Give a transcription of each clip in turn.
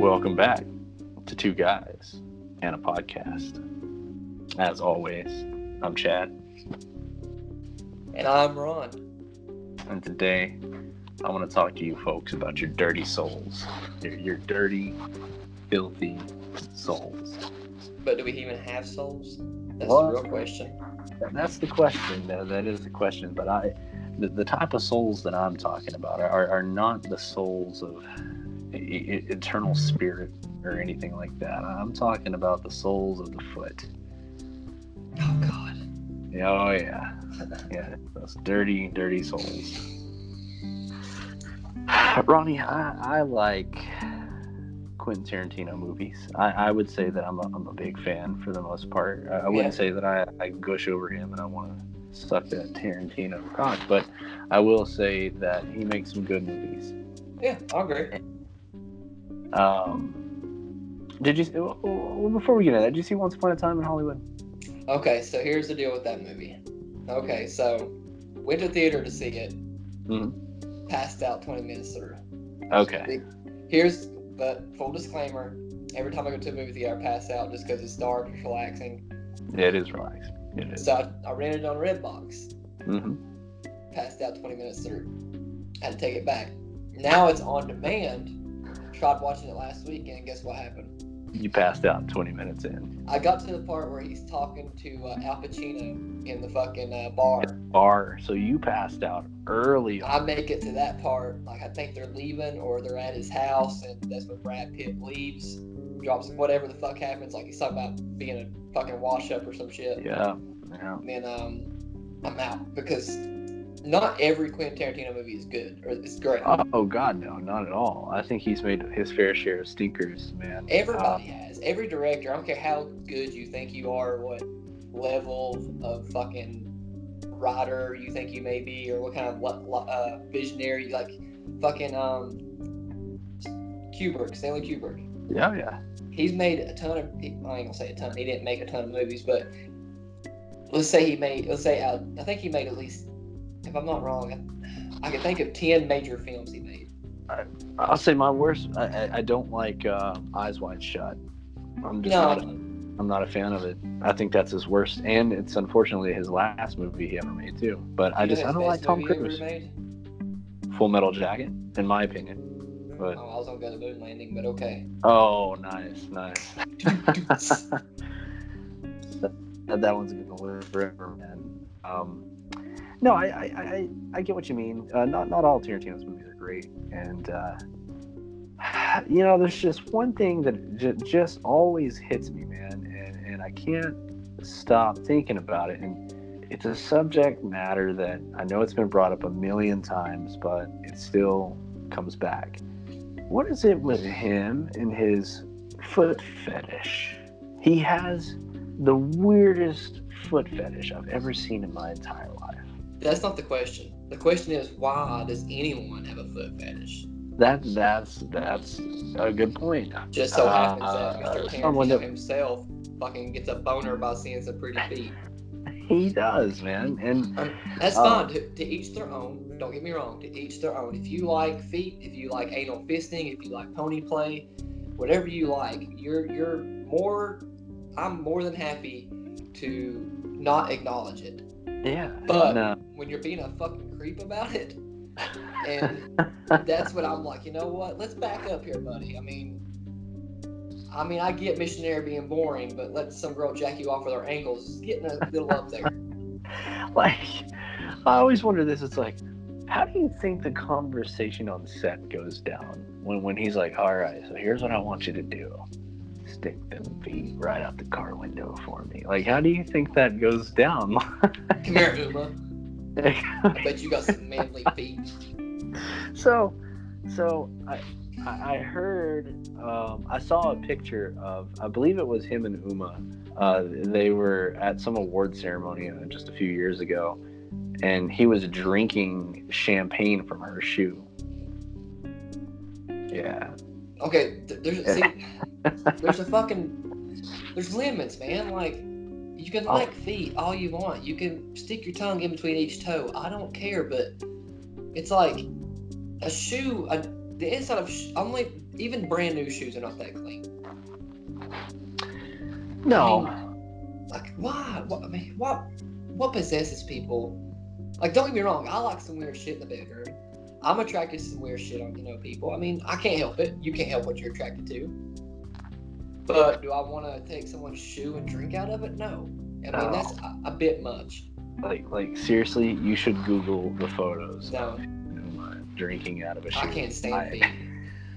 Welcome back to Two Guys and a Podcast. As always, I'm Chad, And I'm Ron. and today I want to talk to you folks about your dirty souls. Your, your dirty, filthy souls. But do we even have souls? That's What? the real question. That's the question. That, that is the question. But I, the, the type of souls that I'm talking about are, are not the souls of eternal spirit or anything like that. I'm talking about the souls of the foot. Oh God. Oh yeah, yeah, those dirty, dirty souls. Ronnie, I, I like Quentin Tarantino movies. I, I would say that I'm a, I'm a big fan for the most part. I, I wouldn't Yeah. say that I, I gush over him and I want to suck that Tarantino cock, but I will say that he makes some good movies. Yeah, I agree. Um, did you? Well, well, before we get into that, did you see Once Upon a Time in Hollywood? Okay, so here's the deal with that movie. Okay, so went to theater to see it, Mhm. passed out 20 minutes through. Okay. Here's, but full disclaimer: every time I go to a movie theater, I pass out just because it's dark, it's relaxing. Yeah, it is relaxing. It is. So I, I rented it on Redbox. Mm-hmm. passed out 20 minutes through. Had to take it back. Now it's on demand. Tried watching it last weekend, and guess what happened? You passed out 20 minutes in. I got to the part where he's talking to uh, Al Pacino in the fucking uh, bar. Bar. So you passed out early. I make it to that part, like I think they're leaving or they're at his house, and that's when Brad Pitt leaves, drops whatever the fuck happens. Like he's talking about being a fucking wash up or some shit. Yeah. Yeah. And then um, I'm out because not every Quentin Tarantino movie is good or it's great. Oh God, no, not at all. I think he's made his fair share of stinkers, man. Everybody has. Every director. I don't care how good you think you are, or what level of fucking writer you think you may be, or what kind of lo- uh, visionary, like fucking um, Kubrick, Stanley Kubrick. Uh, yeah, yeah. He's made a ton of. I ain't gonna say a ton. He didn't make a ton of movies, but let's say he made. Let's say uh, I think he made at least. If I'm not wrong, I, I can think of ten major films he made. I'll say my worst. I, I, I don't like uh, Eyes Wide Shut. I'm just No. not. A, I'm not a fan of it. I think that's his worst, and it's unfortunately his last movie he ever made too. But I just I don't like Tom movie he ever Cruise. Full Metal Jacket, in my opinion. But Oh, I was gonna go to moon landing, but okay. oh, nice, nice. that, that one's gonna live forever, man. Um, no, I, I, I, I get what you mean. Uh, not not all Tarantino's movies are great, and uh, you know, there's just one thing that j- just always hits me, man, and and I can't stop thinking about it. And it's a subject matter that I know it's been brought up a million times, but it still comes back. What is it with him and his foot fetish? He has the weirdest foot fetish I've ever seen in my entire life. That's not the question. The question is why does anyone have a foot fetish? That that's that's a good point. Just so Uh, happens that Mr. someone Tarantino that- himself fucking gets a boner by seeing some pretty feet. He does, man, and Um, that's Uh, fine. To, to each their own. Don't get me wrong. To each their own. If you like feet, if you like anal fisting, if you like pony play, whatever you like, you're you're more. I'm more than happy to not acknowledge it. Yeah, But no. when you're being a fucking creep about it, and that's what I'm like. You know what? Let's back up here, buddy. I mean, I mean, I get missionary being boring, but let some girl jack you off with her ankles is getting a little up there. like I always wonder this. It's like, how do you think the conversation on set goes down when when he's like, "All right, so here's what I want you to do: stick them feet right out the car window for me." Like, how do you think that goes down? Come here, Uma. I bet you got some manly feet. so, so I. I heard, um, I saw a picture of, I believe it was him and Uma. Uh, they were at some award ceremony uh, just a few years ago, and he was drinking champagne from her shoe. Yeah. Okay, there's see, there's a fucking there's limits, man. Like you can Oh. like feet all you want. You can stick your tongue in between each toe. I don't care, but it's like a shoe. A, the inside of sh- like even brand new shoes are not that clean. No. Like why? What I mean, what what possesses people? Like don't get me wrong, I like some weird shit in the bedroom. I'm attracted to some weird shit on you know people. I mean, I can't help it. You can't help what you're attracted to. But do I want to take someone's shoe and drink out of it? No. I mean No. that's a, a bit much. Like, like seriously, you should Google the photos No, drinking out of a shoe. I can't stand I- feet.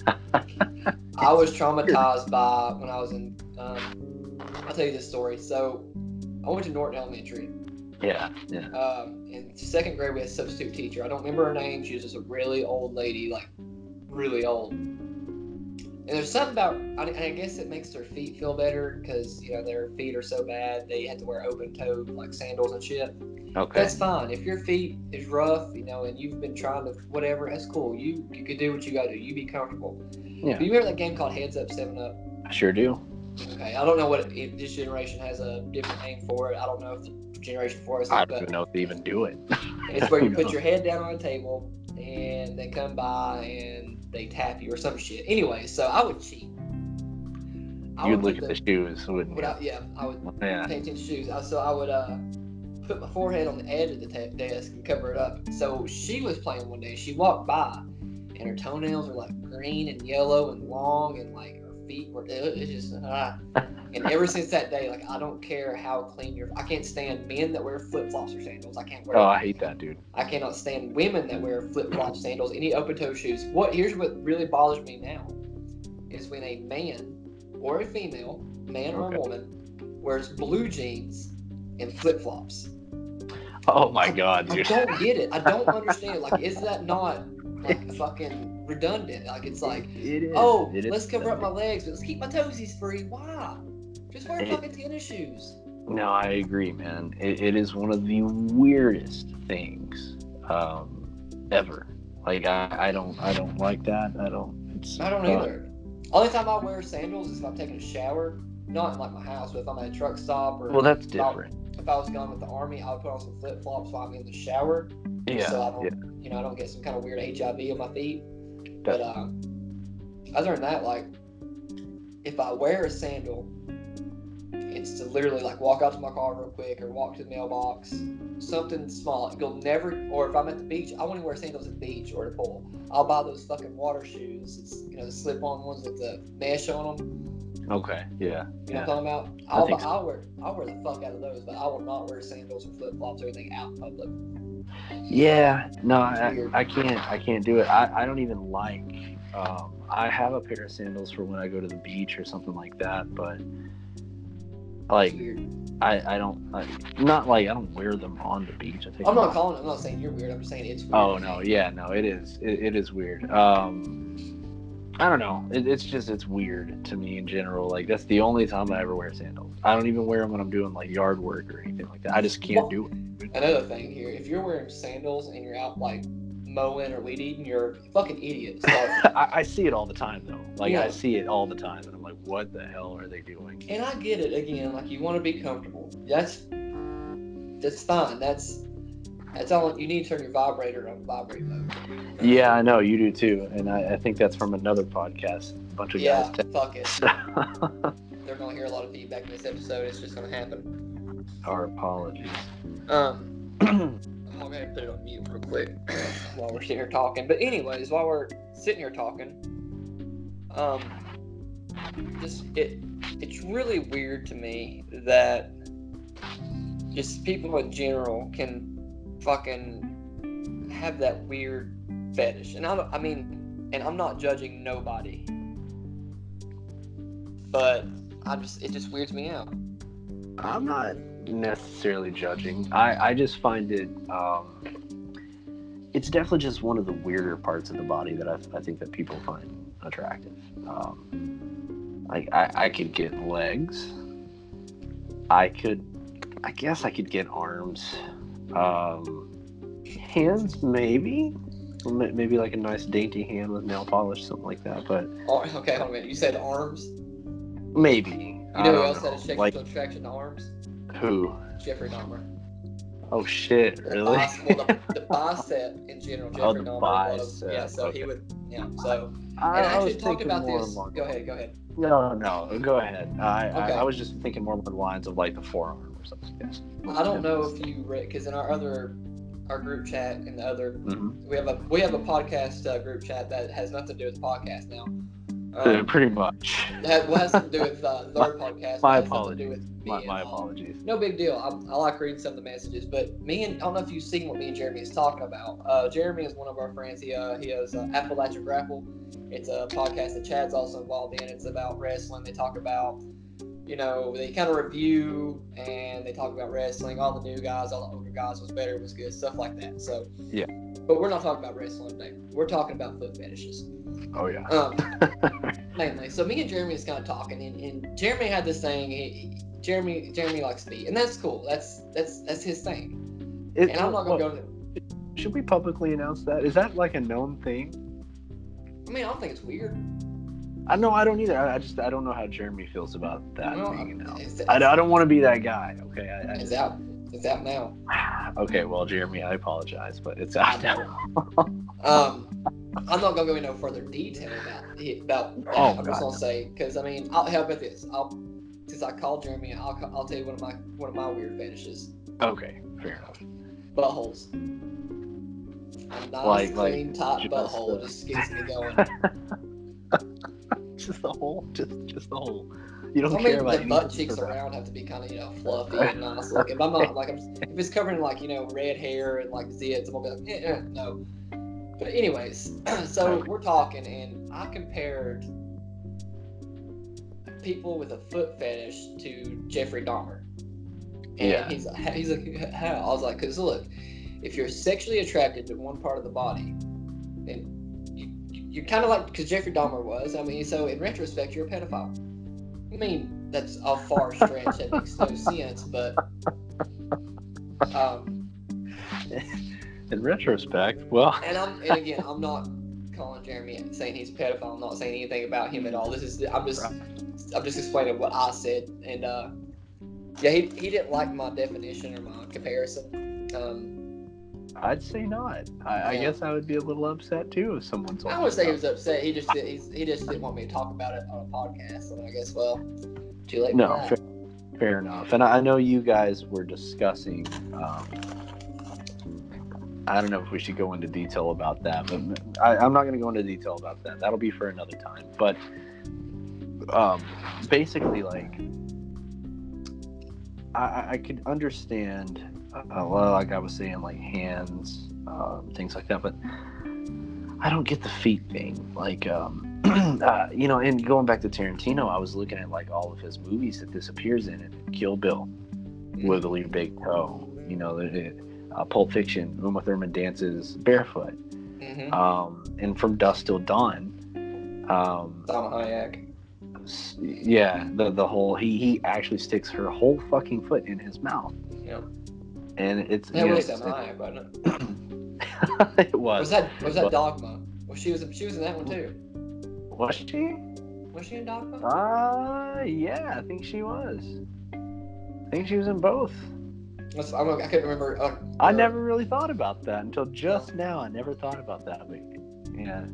I was traumatized by when I was in. Um, I'll tell you this story. So, I went to Norton Elementary. Yeah, yeah. Um, in second grade, we had a substitute teacher. I don't remember her name. She was just a really old lady, like really old. And there's something about, I, I guess it makes their feet feel better because you know their feet are so bad they have to wear open-toed like sandals and shit. Okay. That's fine. If your feet is rough, you know, and you've been trying to whatever, that's cool. You you can do what you got to do. You be comfortable. Yeah. Do you remember that game called Heads Up Seven Up? I sure do. Okay, I don't know what it, this generation has a different name for it. I don't know if the generation before us, I don't even know if they even do it. it's where you put your head down on a table and they come by and they tap you or some shit. Anyway, so I would cheat. I You'd would look at the shoes, wouldn't would you? I, yeah, I would Yeah. pay attention to shoes. I, so I would uh, put my forehead on the edge of the ta- desk and cover it up. So she was playing one day. She walked by, and her toenails were like green and yellow and long, and like feet were. It was just ah. And ever since that day, like I don't care how clean your. I can't stand men that wear flip flops or sandals. I can't wear. Oh, I hate that, dude. I cannot stand women that wear flip flops, sandals, any open toe shoes. What here's what really bothers me now is when a man or a female, man or Okay. a woman, wears blue jeans and flip flops. Oh my god, I dude. don't get it. I don't understand. Like, is that not like fucking redundant? Like, it's like, It is. oh, It is let's cover up my legs, but let's keep my toesies free. Why? Just wear It- fucking tennis shoes. No, I agree, man. It, it is one of the weirdest things um, ever. Like I, I don't, I don't like that. I don't. It's. I don't uh, either. Only time I wear sandals is if I'm taking a shower. Not in like my house, but if I'm at a truck stop or Well, that's if I- different. if I was gone with the army, I would put on some flip flops while I'm in the shower, Yeah. so I don't, yeah. you know, I don't get some kind of weird HIV on my feet. But uh, other than that, like, if I wear a sandal, it's to literally like walk out to my car real quick or walk to the mailbox, something small. You'll never, or if I'm at the beach, I want to wear sandals at the beach or the pool. I'll buy those fucking water shoes. It's you know the slip-on ones with the mesh on them. Okay. Yeah. You know Yeah. what I'm talking about? I I'll, think so. I'll wear I'll wear the fuck out of those, but I will not wear sandals or flip flops or anything out in public. Yeah. No, I, I can't. I can't do it. I, I don't even like. Um, I have a pair of sandals for when I go to the beach or something like that, but like I, I don't. I, not like I don't wear them on the beach. I take I'm not calling. I'm not saying you're weird. I'm just saying it's weird. Oh no, yeah, no, it is. It, it is weird. Um, I don't know. It, it's just it's weird to me in general. Like that's the only time I ever wear sandals. I don't even wear them when I'm doing like yard work or anything like that. I just can't Well- do it. Another thing here, if you're wearing sandals and you're out like mowing or weed eating, you're a fucking idiot. So, I, I see it all the time though. Like Yeah. I see it all the time, and I'm like, what the hell are they doing? and I get it again. Like you want to be comfortable. That's that's fine. That's that's all you need to turn your vibrator on vibrate mode. Yeah, I know you do too, and I, I think that's from another podcast. A bunch of Yeah, guys. fuck it. They're gonna hear a lot of feedback in this episode. It's just gonna happen. Our apologies. Um, I'm gonna put it on mute real quick while we're sitting here talking. But anyways, while we're sitting here talking, um, just it it's really weird to me that just people in general can fucking have that weird fetish, and I don't, I mean, and I'm not judging nobody, but I just it just weirds me out. I'm not necessarily judging. I, I just find it. Um, it's definitely just one of the weirder parts of the body that I, I think that people find attractive. Um, like I, I could get legs. I could, I guess I could get arms, um, hands maybe, maybe like a nice dainty hand with nail polish, something like that. But Oh, okay, hold on a minute. You said arms. maybe. You know who don't else had a know. sexual Like attraction to arms? who? Jeffrey Dahmer. Oh shit! The Really? bice- well, the, the bicep in general. Jeffrey Oh, the Dahmer was- bicep, Yeah, so he would. Yeah, so I, and I was thinking about more this. along- Go ahead, go ahead. No, no, go ahead. I, Okay. I, I was just thinking more along the lines of like the forearm or something. Yes. I don't know if you read because in our other our group chat and the other Mhm. we have a we have a podcast uh, group chat that has nothing to do with the podcast now. Uh, Um, pretty much. That has, well, it has something to do with uh, the third podcast. My but it has nothing to do apologies. with me My, and, my um, apologies. No big deal. I, I like reading some of the messages, but me and I don't know if you've seen what me and Jeremy is talking about. Uh, Jeremy is one of our friends. He uh, he has uh, Appalachian Grapple. It's a podcast that Chad's also involved in. It's about wrestling. They talk about, you know, they kind of review and they talk about wrestling. All the new guys, all the older guys, was better, was good, stuff like that. So Yeah. But we're not talking about wrestling today. We're talking about foot fetishes. Oh yeah. Um, mainly. So me and Jeremy is kind of talking, and, and Jeremy had this thing. He, Jeremy Jeremy likes feet, and that's cool. That's that's that's his thing. It- And I'm not gonna well, go. To, Should we publicly announce that? Is that like a known thing? I mean, I don't think it's weird. I know I don't either. I, I just I don't know how Jeremy feels about that Well, being announced. it's, I, I don't want to be that guy. Okay. I, I it's out. It's out now. Okay. Well, Jeremy, I apologize, but it's out now. Um, I'm not gonna go into further detail about it, about. That. Oh, I'm just gonna say because I mean, I'll help with this. I'll since I called Jeremy, I'll I'll tell you one of my one of my weird fetishes: Okay. Fair enough. buttholes. A nice, Like- like clean, tight just, butthole uh, just gets me going. just the whole. Just just the whole. You don't I care mean, about the butt cheeks around have to be kind of, you know, fluffy and nice looking. But I'm not like, I'm, if it's covering like, you know, red hair and like zits, I'm gonna be like, eh, eh, no. But anyways, so we're talking, and I compared people with a foot fetish to Jeffrey Dahmer. And Yeah. he's he's like, how? I was like, because look, if you're sexually attracted to one part of the body, you're kind of like, because Jeffrey Dahmer was. I mean, so in retrospect, you're a pedophile. I mean, that's a far stretch. that makes no sense, but um, In retrospect, well, and I'm and again, I'm not calling Jeremy saying he's a pedophile. I'm not saying anything about him at all. This is I'm just I'm just explaining what I said, and uh, yeah, he, he didn't like my definition or my comparison. Um, I'd say not. I, I guess I would be a little upset too if someone told I would say he was upset. He just did, he's, he just didn't want me to talk about it on a podcast. And I guess well, too late. No, for fair, fair enough. And I I know you guys were discussing. Um, I don't know if we should go into detail about that, but I, I'm not going to go into detail about that. That'll be for another time. But um, basically, like, I, I could understand, uh, well, like I was saying, like hands, um, things like that, but I don't get the feet thing. Like, um, uh, you know, and going back to Tarantino, I was looking at like all of his movies that this appears in it. Kill Bill, Wiggly Your Big Toe, you know, the, uh, Pulp Fiction, Uma Thurman dances barefoot, Mhm. um, and From Dusk Till Dawn. Um, Hayek. yeah, the the whole he he actually sticks her whole fucking foot in his mouth, Yeah. And it's you know, was it's- Salma it? it was Was that was that But- Dogma? Well, she was she was in that one too. was she? Was she in Dogma? Uh yeah, I think she was. I think she was in both. That's- I'm, I couldn't remember. Uh, I never really thought about that until just now. I never thought about that. But yeah,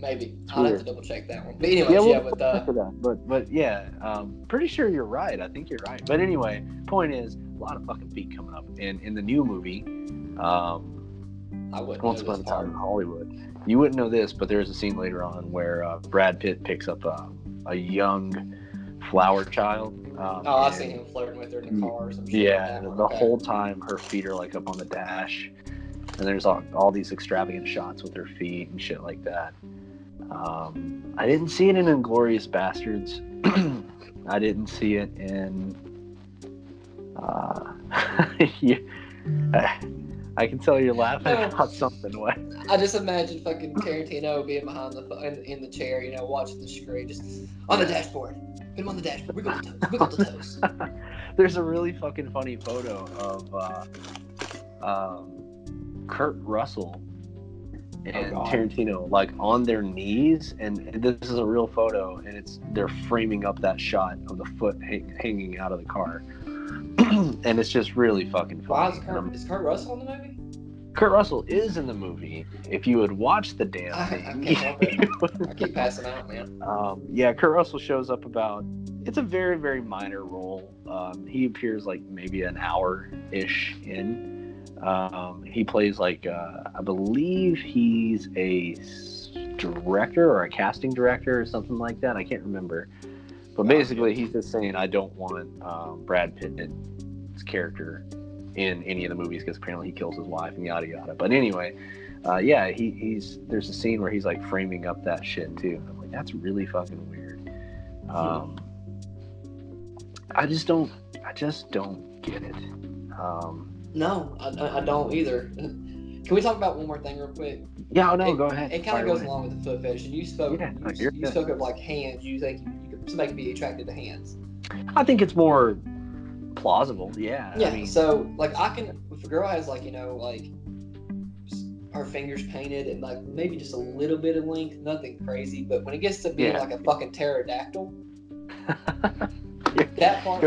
Maybe It's I'll have to double check that one. But anyways, yeah, we'll with check uh. But but yeah, um, pretty sure you're right. I think you're right. But anyway, point is, lot of fucking feet coming up. And in the new movie, um, I wouldn't. Once Upon a Time in. Hollywood, you wouldn't know this, but there's a scene later on where uh, Brad Pitt picks up a, a young flower child. Um, Oh, I've seen him flirting with her in the car or some shit. Yeah, like the Okay. whole time her feet are like up on the dash, and there's all, all these extravagant shots with her feet and shit like that. Um, I didn't see it in Inglourious Basterds. I didn't see it in. Uh, you, I, I can tell you're laughing No. about something. What? I just imagine fucking Tarantino being behind the in, in the chair, you know, watching the screen, just on the dashboard. Put him on the dashboard. Wiggle the toes. Wiggle the toes. There's a really fucking funny photo of uh, um, Kurt Russell and God. Tarantino like on their knees, and this is a real photo, and it's they're framing up that shot of the foot hang, hanging out of the car. and it's just really fucking funny. is Kurt, is Kurt Russell in the movie? Kurt Russell is in the movie. If you would watch the damn I- I thing, it. would- I keep passing out, man. um, yeah, Kurt Russell shows up about. It's a very very minor role. Um, he appears like maybe an hour ish in. Um, he plays like uh, I believe he's a director or a casting director or something like that. I can't remember. But basically, he's just saying I don't want um, Brad Pitt's character in any of the movies because apparently he kills his wife and yada yada. But anyway, uh, yeah, he, he's there's a scene where he's like framing up that shit too. I'm like, that's really fucking weird. Um, I just don't, I just don't get it. Um, No, I, I- don't either. Can we talk about one more thing real quick? yeah, oh, no, it, go ahead. It kind of goes along with the foot fetish. And you spoke, Yeah, you, you spoke of like hands. You think you, somebody could be attracted to hands. I think it's more plausible. Yeah. Yeah. I mean, so like I can, if a girl has like you know like her fingers painted and like maybe just a little bit of length, nothing crazy. But when it gets to being Yeah. like a fucking pterodactyl, that part.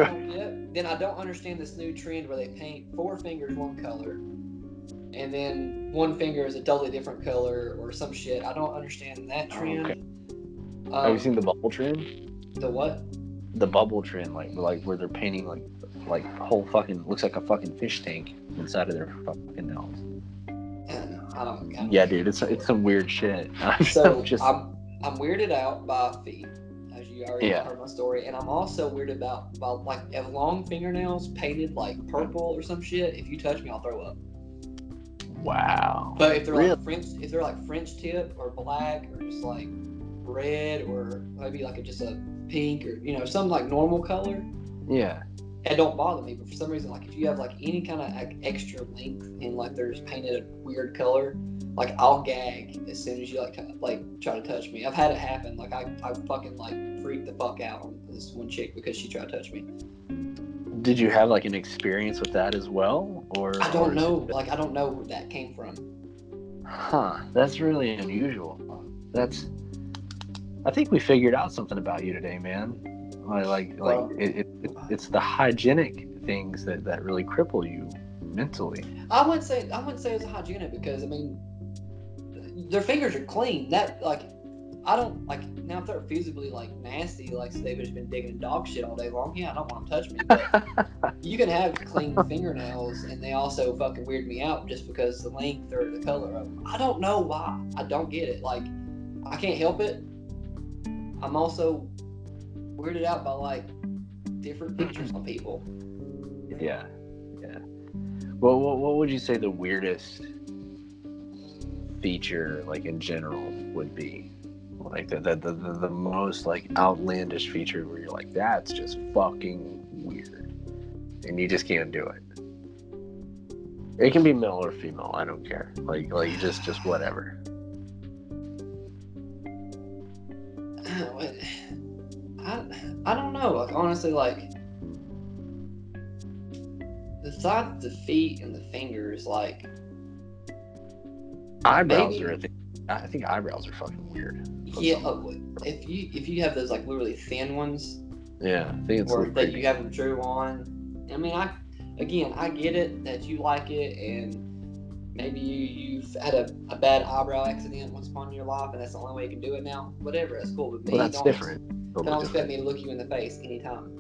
Then I don't understand this new trend where they paint four fingers one color, and then one finger is a totally different color or some shit. I don't understand that Oh, trend. okay. Um, Have you seen the bubble trend? The what? The bubble trend, like like where they're painting like like whole fucking looks like a fucking fish tank inside of their fucking nose. I don't. I don't, Yeah, dude, it's it's some weird shit. I'm So just I'm I'm weirded out by feet, as you already Yeah. heard my story, and I'm also weirded out by like if long fingernails painted like purple or some shit. If you touch me, I'll throw up. wow. But if they're Really? like French, if they're like French tip or black or just like red or maybe like a, just a pink or you know some like normal color, Yeah. it don't bother me. But for some reason, like if you have like any kind of like, extra length and like there's painted a weird color, like I'll gag as soon as you like t- like try to touch me. I've had it happen. Like I, I fucking like freaked the fuck out on this one chick because she tried to touch me. Did you have like an experience with that as well, or I don't is know. it- Like I don't know where that came from. Huh. That's really unusual. That's. I think we figured out something about you today, man. Like, like, Well- it, it, it, it's the hygienic things that that really cripple you mentally. I wouldn't say I wouldn't say it's hygienic because I mean their fingers are clean. That like I don't like now if they're feasibly like nasty, like they've just been digging dog shit all day long. Yeah, I don't want them to touch me. But you can have clean fingernails and they also fucking weird me out just because the length or the color of them. I don't know why. I don't get it. Like I can't help it. I'm also weirded out by like different features on people. Yeah, yeah. Well, what, what would you say the weirdest feature, like in general, would be? Like the the, the, the the most like outlandish feature where you're like, that's just fucking weird, and you just can't do it. It can be male or female. I don't care. Like like just just whatever. I, I don't know. Like honestly, like of the feet and the fingers, like Eyebrows Maybe- are a thing. I think eyebrows are fucking weird. yeah, uh, if you if you have those like really thin ones Yeah, I think it's or that you have them drew on. I mean, I again I get it that you like it and. Maybe you, you've had a, a bad eyebrow accident once upon in your life, and that's the only way you can do it now. Whatever, that's cool. But me, well, that's don't, different. Don't expect different. me to look you in the face anytime.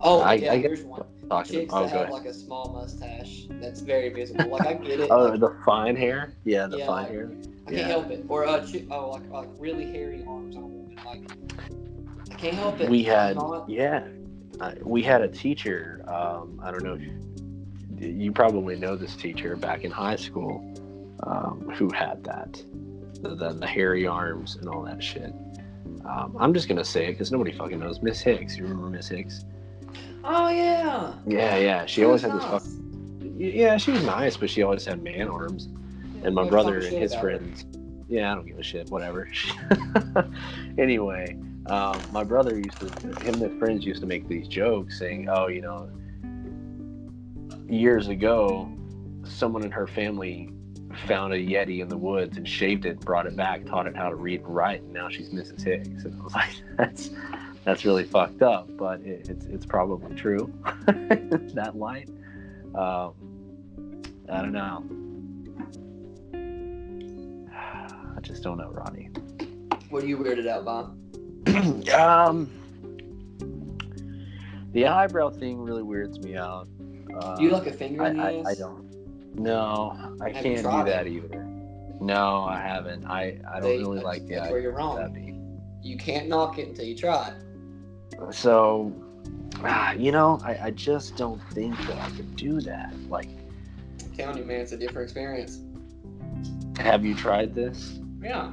Oh, I- yeah, I here's one. Chicks oh, that have ahead. like a small mustache that's very visible. Like I get it. Oh, like, the fine hair. Yeah, the Yeah, fine like- hair. I can't help it. Or uh, chi- oh, like like really hairy arms on a woman. Like I can't help it. we had Not- yeah uh, we had a teacher um, i don't know if you probably know this teacher back in high school um, who had that the, the, the hairy arms and all that shit. Um, i'm just gonna say it because nobody fucking knows. Miss hicks you remember miss hicks? Oh yeah. yeah yeah she She always had this nice. fucking yeah she was nice but she always had man arms. And my brother and his friends. Yeah i don't give a shit whatever. Anyway um, my brother used to him and his friends used to make these jokes saying oh you know years ago someone in her family found a yeti in the woods and shaved it brought it back taught it how to read and write and now she's mrs higgs and i was like that's that's really fucked up, but it, it's it's probably true. that line. Um, I don't know. I just don't know, Ronnie. What are you weirded out by? um, the eyebrow thing really weirds me out. Uh, Do you like a finger I, in the I, ass? I don't. No, I Have can't do that it? either. No, I haven't. I I don't See, really like the where you're wrong. that. You can't knock it until you try it. So, ah, you know, I, I just don't think that I could do that. Like, I'm telling you, man, it's a different experience. have you tried this? Yeah.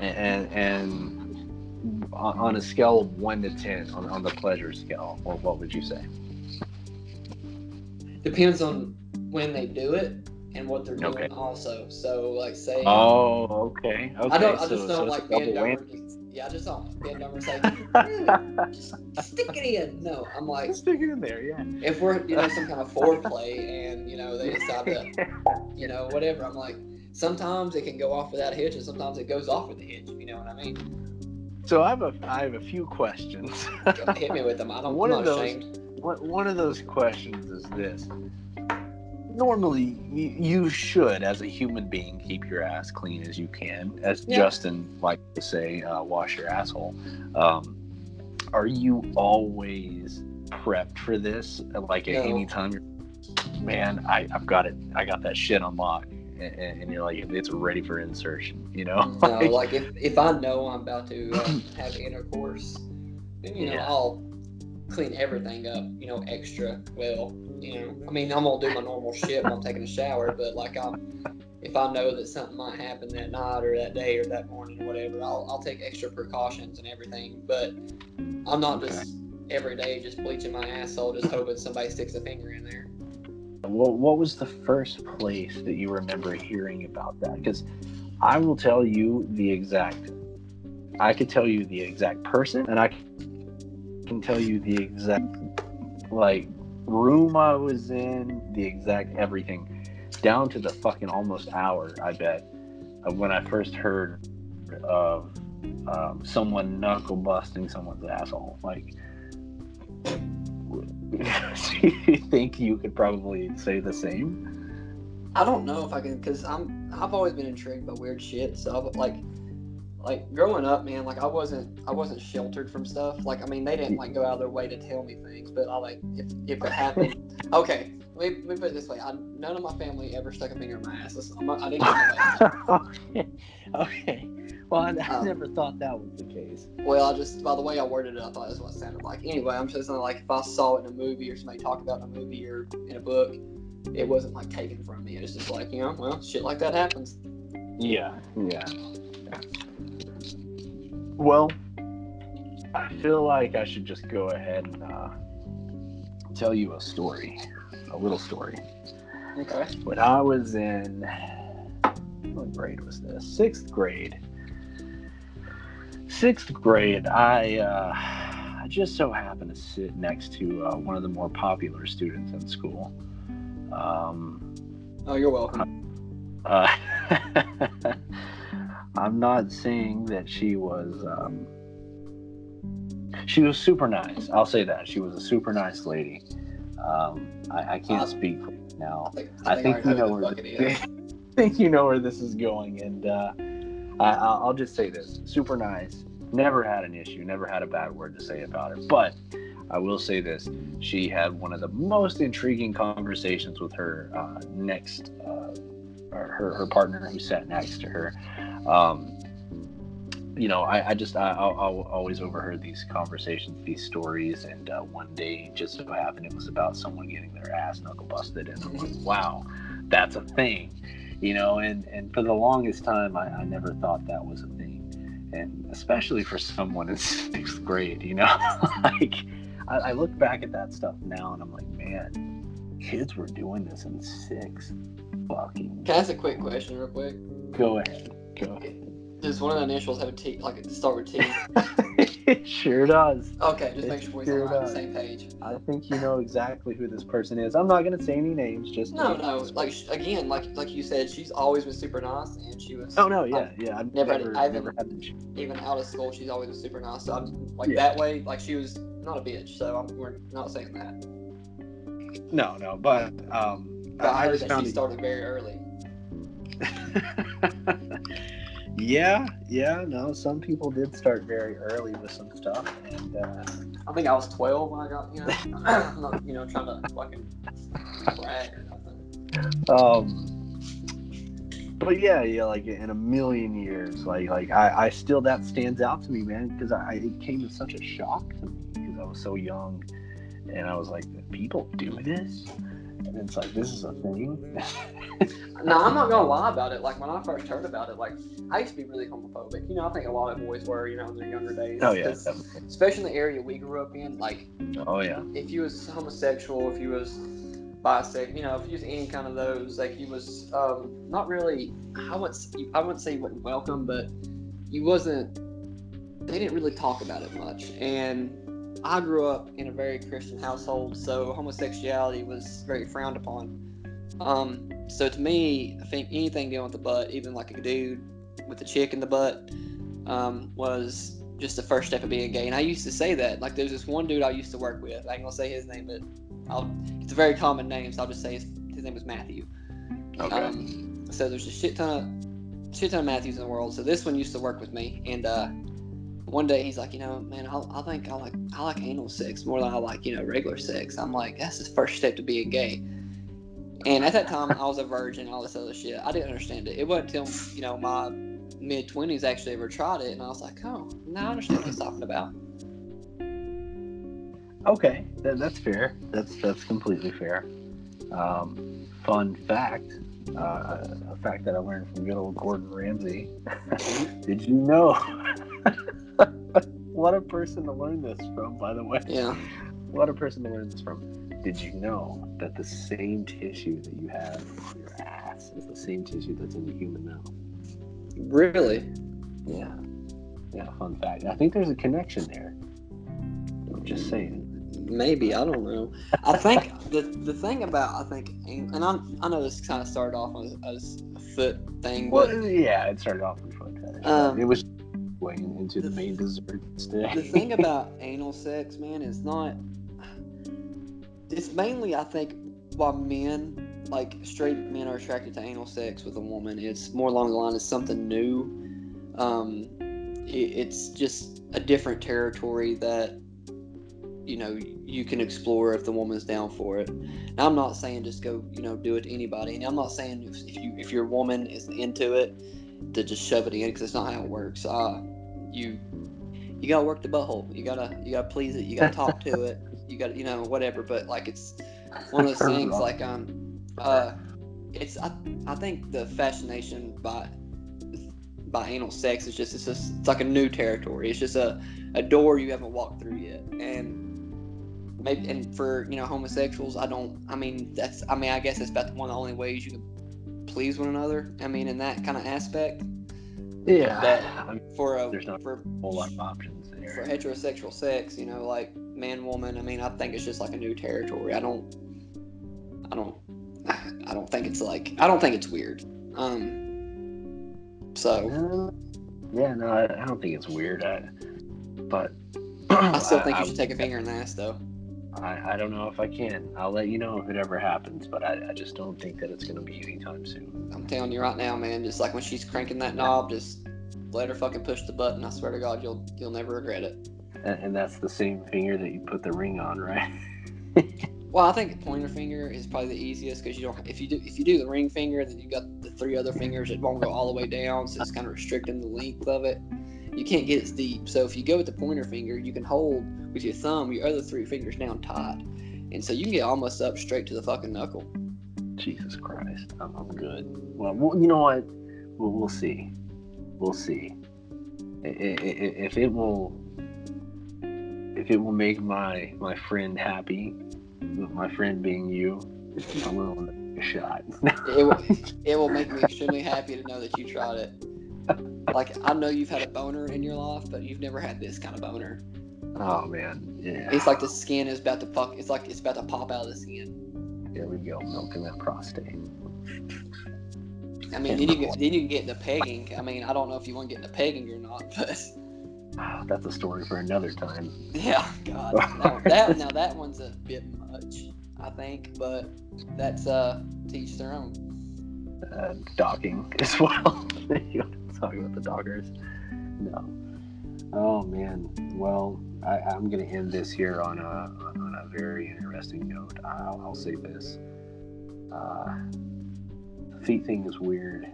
And and, and on, on a scale of one to ten, on, on the pleasure scale, what would you say? Depends on when they do it and what they're doing Okay. also. So, like, say. Oh, okay. Okay. I don't. I just so don't it's like bend over. Yeah, I just don't bend over and say, "Mm, just stick it in. No, I'm like, Stick it in there, yeah. if we're you know some kind of foreplay and you know they decide to you know whatever, I'm like, sometimes it can go off without a hitch and sometimes it goes off with a hitch. You know what I mean? So I have a I have a few questions. Hit me with them. I don't. One I'm of those- ashamed. One one of those questions is this. Normally, you, you should, as a human being, keep your ass clean as you can. As Yeah. Justin likes to say, uh, wash your asshole. Um, are you always prepped for this? Like at No. any time, you're, man, I, I've got it. I got that shit on lock, and, and you're like, it's ready for insertion. You know? No, like if, if I know I'm about to uh, have intercourse, then you know Yeah. I'll clean everything up, you know, extra well. You know, I mean I'm gonna do my normal shit when I'm taking a shower, but like I'm, if I know that something might happen that night or that day or that morning or whatever, I'll I'll take extra precautions and everything. But I'm not just every day just bleaching my asshole, just hoping somebody sticks a finger in there. What, what was the first place that you remember hearing about that? Because I will tell you the exact, I could tell you the exact person, and I can tell you the exact, like, room I was in, the exact everything, down to the fucking almost hour, I bet, of when I first heard of um, someone knuckle busting someone's asshole. Like, do you think you could probably say the same? I don't know if I can, cause I'm I've always been intrigued by weird shit. So I've, like, like growing up, man, like I wasn't I wasn't sheltered from stuff. Like I mean, they didn't like go out of their way to tell me things, but I like if if it happened. okay, let me, let me put it this way: I, none of my family ever stuck a finger in my ass. I'm I my okay. okay. Well, I, I Um, never thought that was the case. Well, I just by the way I worded it, I thought that's what it sounded like. Anyway, I'm just saying like if I saw it in a movie or somebody talked about it in a movie or in a book, it wasn't like taken from me. It was just like you know, well, shit like that happens. Yeah. Yeah. Well, I feel like I should just go ahead and uh, tell you a story, a little story. Okay. When I was in what grade was this? Sixth grade. Sixth grade, I uh, I just so happened to sit next to uh, one of the more popular students in school. Um, Oh, you're welcome. uh, I'm not saying that she was. Um, she was super nice. I'll say that she was a super nice lady. Um, I, I can't Uh, speak now. I think, I think I you know where who the fuck it this, is. Think you know where this is going, and uh, I, I'll I'll just say this: super nice. Never had an issue. Never had a bad word to say about her. But I will say this: she had one of the most intriguing conversations with her uh, next, uh, her her partner who sat next to her. Um, you know, I, I just I, I, always overheard these conversations, these stories, and uh, one day just so happened it was about someone getting their ass knuckle busted, and I'm like, wow, that's a thing, you know. And and for the longest time, I, I never thought that was a thing, and especially for someone in sixth grade, you know, like I, I look back at that stuff now, and I'm like, man, kids were doing this in sixth fucking. Can I ask a quick question, real quick? Go ahead, go ahead. Does one of the initials have a T, like start with T? it sure does. Okay, just It make sure we're sure on the same page. I think you know exactly who this person is. I'm not gonna say any names. Just No, no, like again, like like you said, she's always been super nice, and she was. Oh no, yeah, yeah. I've Never never, had- I never, had even out of school, she's always been super nice. So I'm like Yeah. that way, like she was not a bitch. So I'm, we're not saying that. No, no, but um, But I, I heard just that found she started very early. yeah, yeah. No, some people did start very early with some stuff, and uh, I think I was 12 when I got, you know, I'm not, you know, trying to fucking brag or nothing. um, but yeah, yeah. Like in a million years, like like I, I still that stands out to me, man, because I it came as such a shock to me because I was so young, and I was like, people do this, and it's like this is a thing. No, I'm not gonna lie about it. Like when I first heard about it, like I used to be really homophobic. You know, I think a lot of boys were, you know, in their younger days. oh yeah, 'Cause definitely. Especially in the area we grew up in, like oh yeah. if you was homosexual, if you was bisexual, you know, if you was any kind of those, like you was um, not really. I wouldn't. s- I wouldn't say you wasn't welcome, but you wasn't. They didn't really talk about it much, and I grew up in a very Christian household, so homosexuality was very frowned upon. Um, so to me, I think anything dealing with the butt, even like a dude with a chick in the butt, um, was just the first step of being gay. And I used to say that. Like, there's this one dude I used to work with. I ain't gonna say his name, but I'll, it's a very common name, so I'll just say his, his name was Matthew. Okay. Um, so there's a shit ton of shit ton of Matthews in the world. So this one used to work with me, and uh, one day he's like, you know, man, I, I think I like I like anal sex more than I like you know regular sex. I'm like, that's the first step to being gay. And at that time, I was a virgin, all this other shit. I didn't understand it. It wasn't until you know my mid twenties actually ever tried it, and I was like, oh, now I understand what he's talking about. Okay, that, that's fair. That's that's completely fair. Um, fun fact, uh, a fact that I learned from good old Gordon Ramsay. Did you know? what a person to learn this from, by the way. Yeah. What a person to learn this from. Did you know that the same tissue that you have in your ass is the same tissue that's in the human mouth? Really? Yeah. Yeah, fun fact. I think there's a connection there. I'm just saying. Maybe I don't know. I think the the thing about I think and I I know this kind of started off as, as a foot thing, but Well, yeah, it started off with foot fetish. Um, it was going into the main dessert today. the thing about anal sex, man, is not. It's mainly I think why men like straight men are attracted to anal sex with a woman. It's more along the line of something new. Um, it, it's just a different territory that you know you can explore if the woman's down for it. Now, I'm not saying just go you know do it to anybody, and I'm not saying if, if you if your woman is into it to just shove it in because it's not how it works. Uh, you you gotta work the butthole. You gotta you gotta please it. You gotta talk to it. You gotta you know whatever. But like it's one of those things like um uh it's I, I think the fascination by by anal sex is just it's just it's like a new territory. It's just a, a door you haven't walked through yet. And maybe and for you know homosexuals, I don't. I mean that's I mean I guess that's about one of the only ways you can please one another. I mean in that kind of aspect. Yeah, But I mean, For a There's not- for a whole lot of options for heterosexual sex, you know, like man woman. I mean, I think it's just like a new territory. I don't, I don't, I don't think it's like I don't think it's weird. Um, so Uh, yeah, no, I, I don't think it's weird. I, but I still think I, you should take a finger in the ass, though. I, I don't know if I can. I'll let you know if it ever happens, but I, I just don't think that it's going to be anytime soon. I'm telling you right now, man. Just like when she's cranking that knob, just let her fucking push the button. I swear to God, you'll you'll never regret it. And, and that's the same finger that you put the ring on, right? Well, I think the pointer finger is probably the easiest because you don't. If you do, if you do the ring finger, then you got the three other fingers. It won't go all the way down, so it's kind of restricting the length of it. You can't get as deep. So if you go with the pointer finger, you can hold with your thumb your other three fingers down tight, and so you can get almost up straight to the fucking knuckle. Jesus Christ, I'm, I'm good. Well, well, you know what? We'll, we'll see. We'll see. I- I- I- If it will, if it will make my my friend happy, my friend being you, I'm willing to take a shot. It will, it will make me extremely happy to know that you tried it. Like I know you've had a boner in your life, but you've never had this kind of boner. Oh man, yeah. It's like the skin is about to fuck. It's like it's about to pop out of the skin. There we go, milking that prostate. I mean, then you get, then you can get into pegging. I mean, I don't know if you want to get the pegging or not, but That's a story for another time. yeah, God, now, that now that one's a bit much, I think, but that's uh to each their own. Uh, docking as well. You want to talk about the doggers? No. Oh man. Well, I, I'm gonna end this here on a on a very interesting note. I'll, I'll say this. Uh, the feet thing is weird.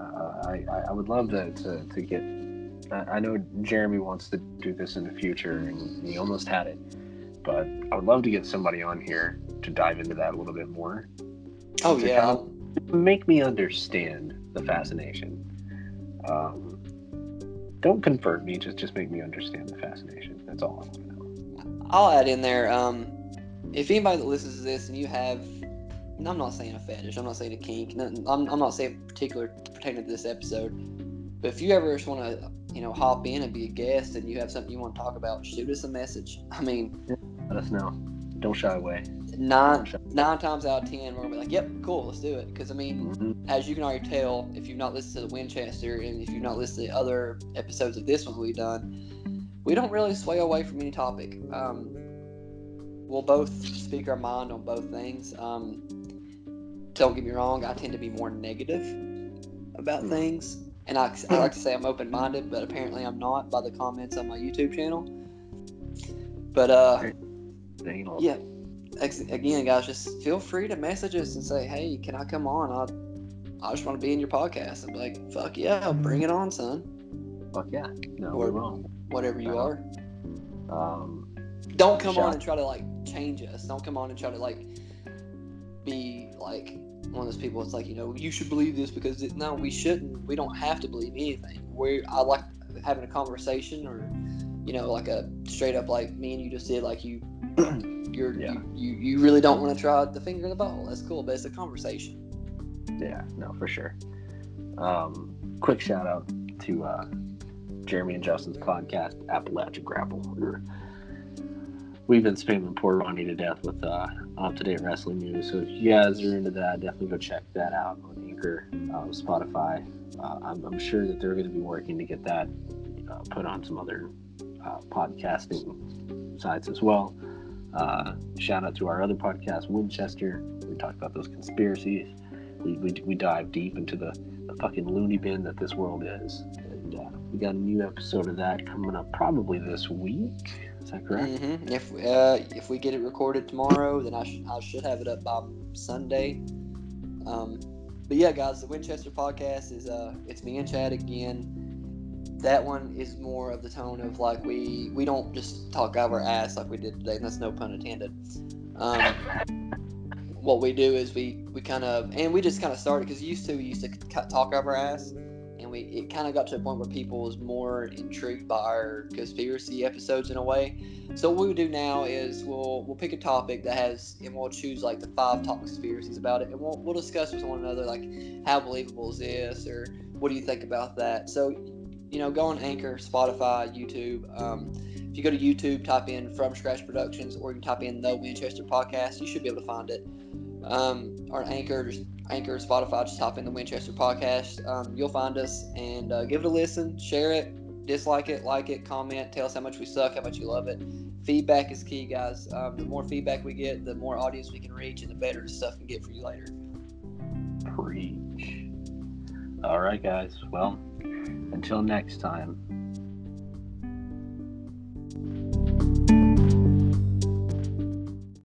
Uh, I, I I would love to to, to get. I I know Jeremy wants to do this in the future, and he almost had it. But I would love to get somebody on here to dive into that a little bit more. Oh yeah, kind of make me understand the fascination. Um, don't convert me, just just make me understand the fascination. That's all I want to know. I'll add in there. Um, if anybody that listens to this and you have, and I'm not saying a fetish, I'm not saying a kink, nothing, I'm, I'm not saying particular pertaining to this episode, but if you ever just want to, you know, hop in and be a guest and you have something you want to talk about, shoot us a message. I mean, Let us know. Don't shy away. nine nine times out of ten, we're gonna be like, "Yep, cool, let's do it." Because I mean, Mhm. as you can already tell, if you've not listened to the Winchester and if you've not listened to other episodes of this one we've done, we don't really sway away from any topic. Um, we'll both speak our mind on both things. Um, don't get me wrong, I tend to be more negative about Hmm. things, and I, I like to say I'm open minded, but apparently I'm not by the comments on my YouTube channel. But uh, Yeah. Again, guys, just feel free to message us and say, "Hey, can I come on? I, I just want to be in your podcast." I'm like, "Fuck yeah, bring it on, son." Fuck yeah. No, Or-. Whatever you Uh-huh. are. Um, Don't come Shot. on and try to like change us. Don't come on and try to like be like one of those people. It's like you know you should believe this because it, no, we shouldn't. We don't have to believe anything. We I like having a conversation or you know like a straight up like me and you just did like you. You're, Yeah. you, you really don't want to try the finger in the ball. That's cool, but it's a conversation. yeah, no, for sure. Um, quick shout out to uh, Jeremy and Justin's podcast, Appalachia Grapple. We've been spamming poor Ronnie to death with uh, up to date wrestling news. So if you guys are into that, definitely go check that out on Anchor, uh, Spotify. Uh, I'm, I'm sure that they're going to be working to get that uh, put on some other uh, podcasting sites as well. Uh, shout out to our other podcast, Winchester. We talk about those conspiracies. We, we, we dive deep into the, the fucking loony bin that this world is. And uh, we got a new episode of that coming up probably this week. Is that correct? hmm If uh, if we get it recorded tomorrow, then I should I should have it up by Sunday. Um, but yeah, guys, the Winchester podcast is uh, it's me and Chad again. That one is more of the tone of like we we don't just talk out our ass like we did today. And that's no pun intended. Um, what we do is we we kind of and we just kind of started because used to we used to talk out our ass and we it kind of got to a point where people was more intrigued by our conspiracy episodes in a way. So what we do now is we'll we'll pick a topic that has and we'll choose like the five top conspiracies about it and we'll we'll discuss with one another like how believable is this or what do you think about that. So you know go on Anchor, Spotify, YouTube. Um, if you go to YouTube, type in From Scratch Productions, or you can type in The Winchester Podcast. You should be able to find it. Um, or Anchor, just Anchor, Spotify, just type in The Winchester Podcast. Um, you'll find us and uh, give it a listen, share it, dislike it, like it, comment, tell us how much we suck, how much you love it. Feedback is key, guys. Um, the more feedback we get, the more audience we can reach, and the better the stuff can get for you later. Preach. All right, guys. Well, until next time,